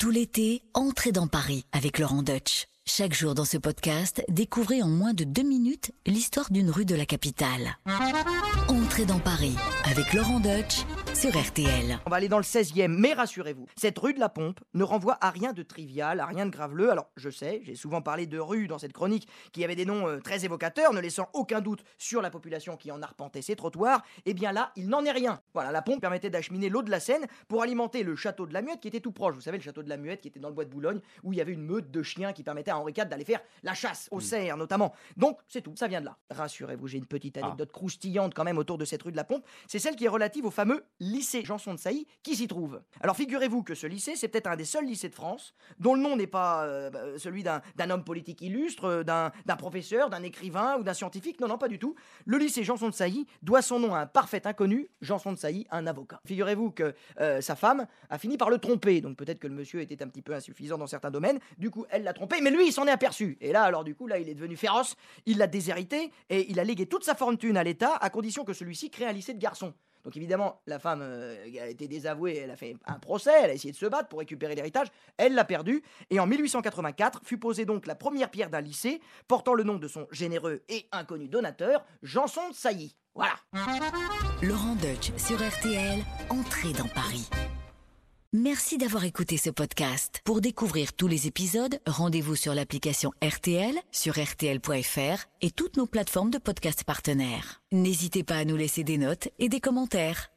Tout l'été, entrez dans Paris avec Laurent Deutsch. Chaque jour dans ce podcast, découvrez en moins de deux minutes l'histoire d'une rue de la capitale. Entrez dans Paris avec Laurent Deutsch sur RTL. On va aller dans le 16e, mais rassurez-vous, cette rue de la Pompe ne renvoie à rien de trivial, à rien de graveleux. Alors, je sais, j'ai souvent parlé de rues dans cette chronique qui avaient des noms euh, très évocateurs, ne laissant aucun doute sur la population qui en arpentait ces trottoirs. Et bien là, il n'en est rien. Voilà, la pompe permettait d'acheminer l'eau de la Seine pour alimenter le château de la Muette qui était tout proche. Vous savez, le château de la Muette qui était dans le bois de Boulogne, où il y avait une meute de chiens qui permettait à Henri IV d'aller faire la chasse au cerf notamment. Donc, c'est tout, ça vient de là. Rassurez-vous, j'ai une petite anecdote croustillante quand même autour de cette rue de la Pompe. C'est celle qui est relative au fameux lycée Janson de Sailly qui s'y trouve. Alors figurez-vous que ce lycée, c'est peut-être un des seuls lycées de France dont le nom n'est pas euh, bah, celui d'un homme politique illustre, euh, d'un d'un professeur, d'un écrivain ou d'un scientifique. Non, non, pas du tout. Le lycée Janson de Sailly doit son nom à un parfait inconnu, Janson de Sailly, un avocat. Figurez-vous que euh, sa femme a fini par le tromper, donc peut-être que le monsieur était un petit peu insuffisant dans certains domaines. Du coup, elle l'a trompé, mais lui, il s'en est aperçu. Et là, alors du coup, là, il est devenu féroce. Il l'a déshérité et il a légué toute sa fortune à l'État à condition que celui-ci crée un lycée de garçons. Donc évidemment, la femme euh, a été désavouée, elle a fait un procès, elle a essayé de se battre pour récupérer l'héritage, elle l'a perdu, et en 1884 fut posée donc la première pierre d'un lycée portant le nom de son généreux et inconnu donateur, Janson de Sailly. Voilà. Laurent Deutsch sur RTL, entrez dans Paris. Merci d'avoir écouté ce podcast. Pour découvrir tous les épisodes, rendez-vous sur l'application RTL, sur rtl.fr et toutes nos plateformes de podcast partenaires. N'hésitez pas à nous laisser des notes et des commentaires.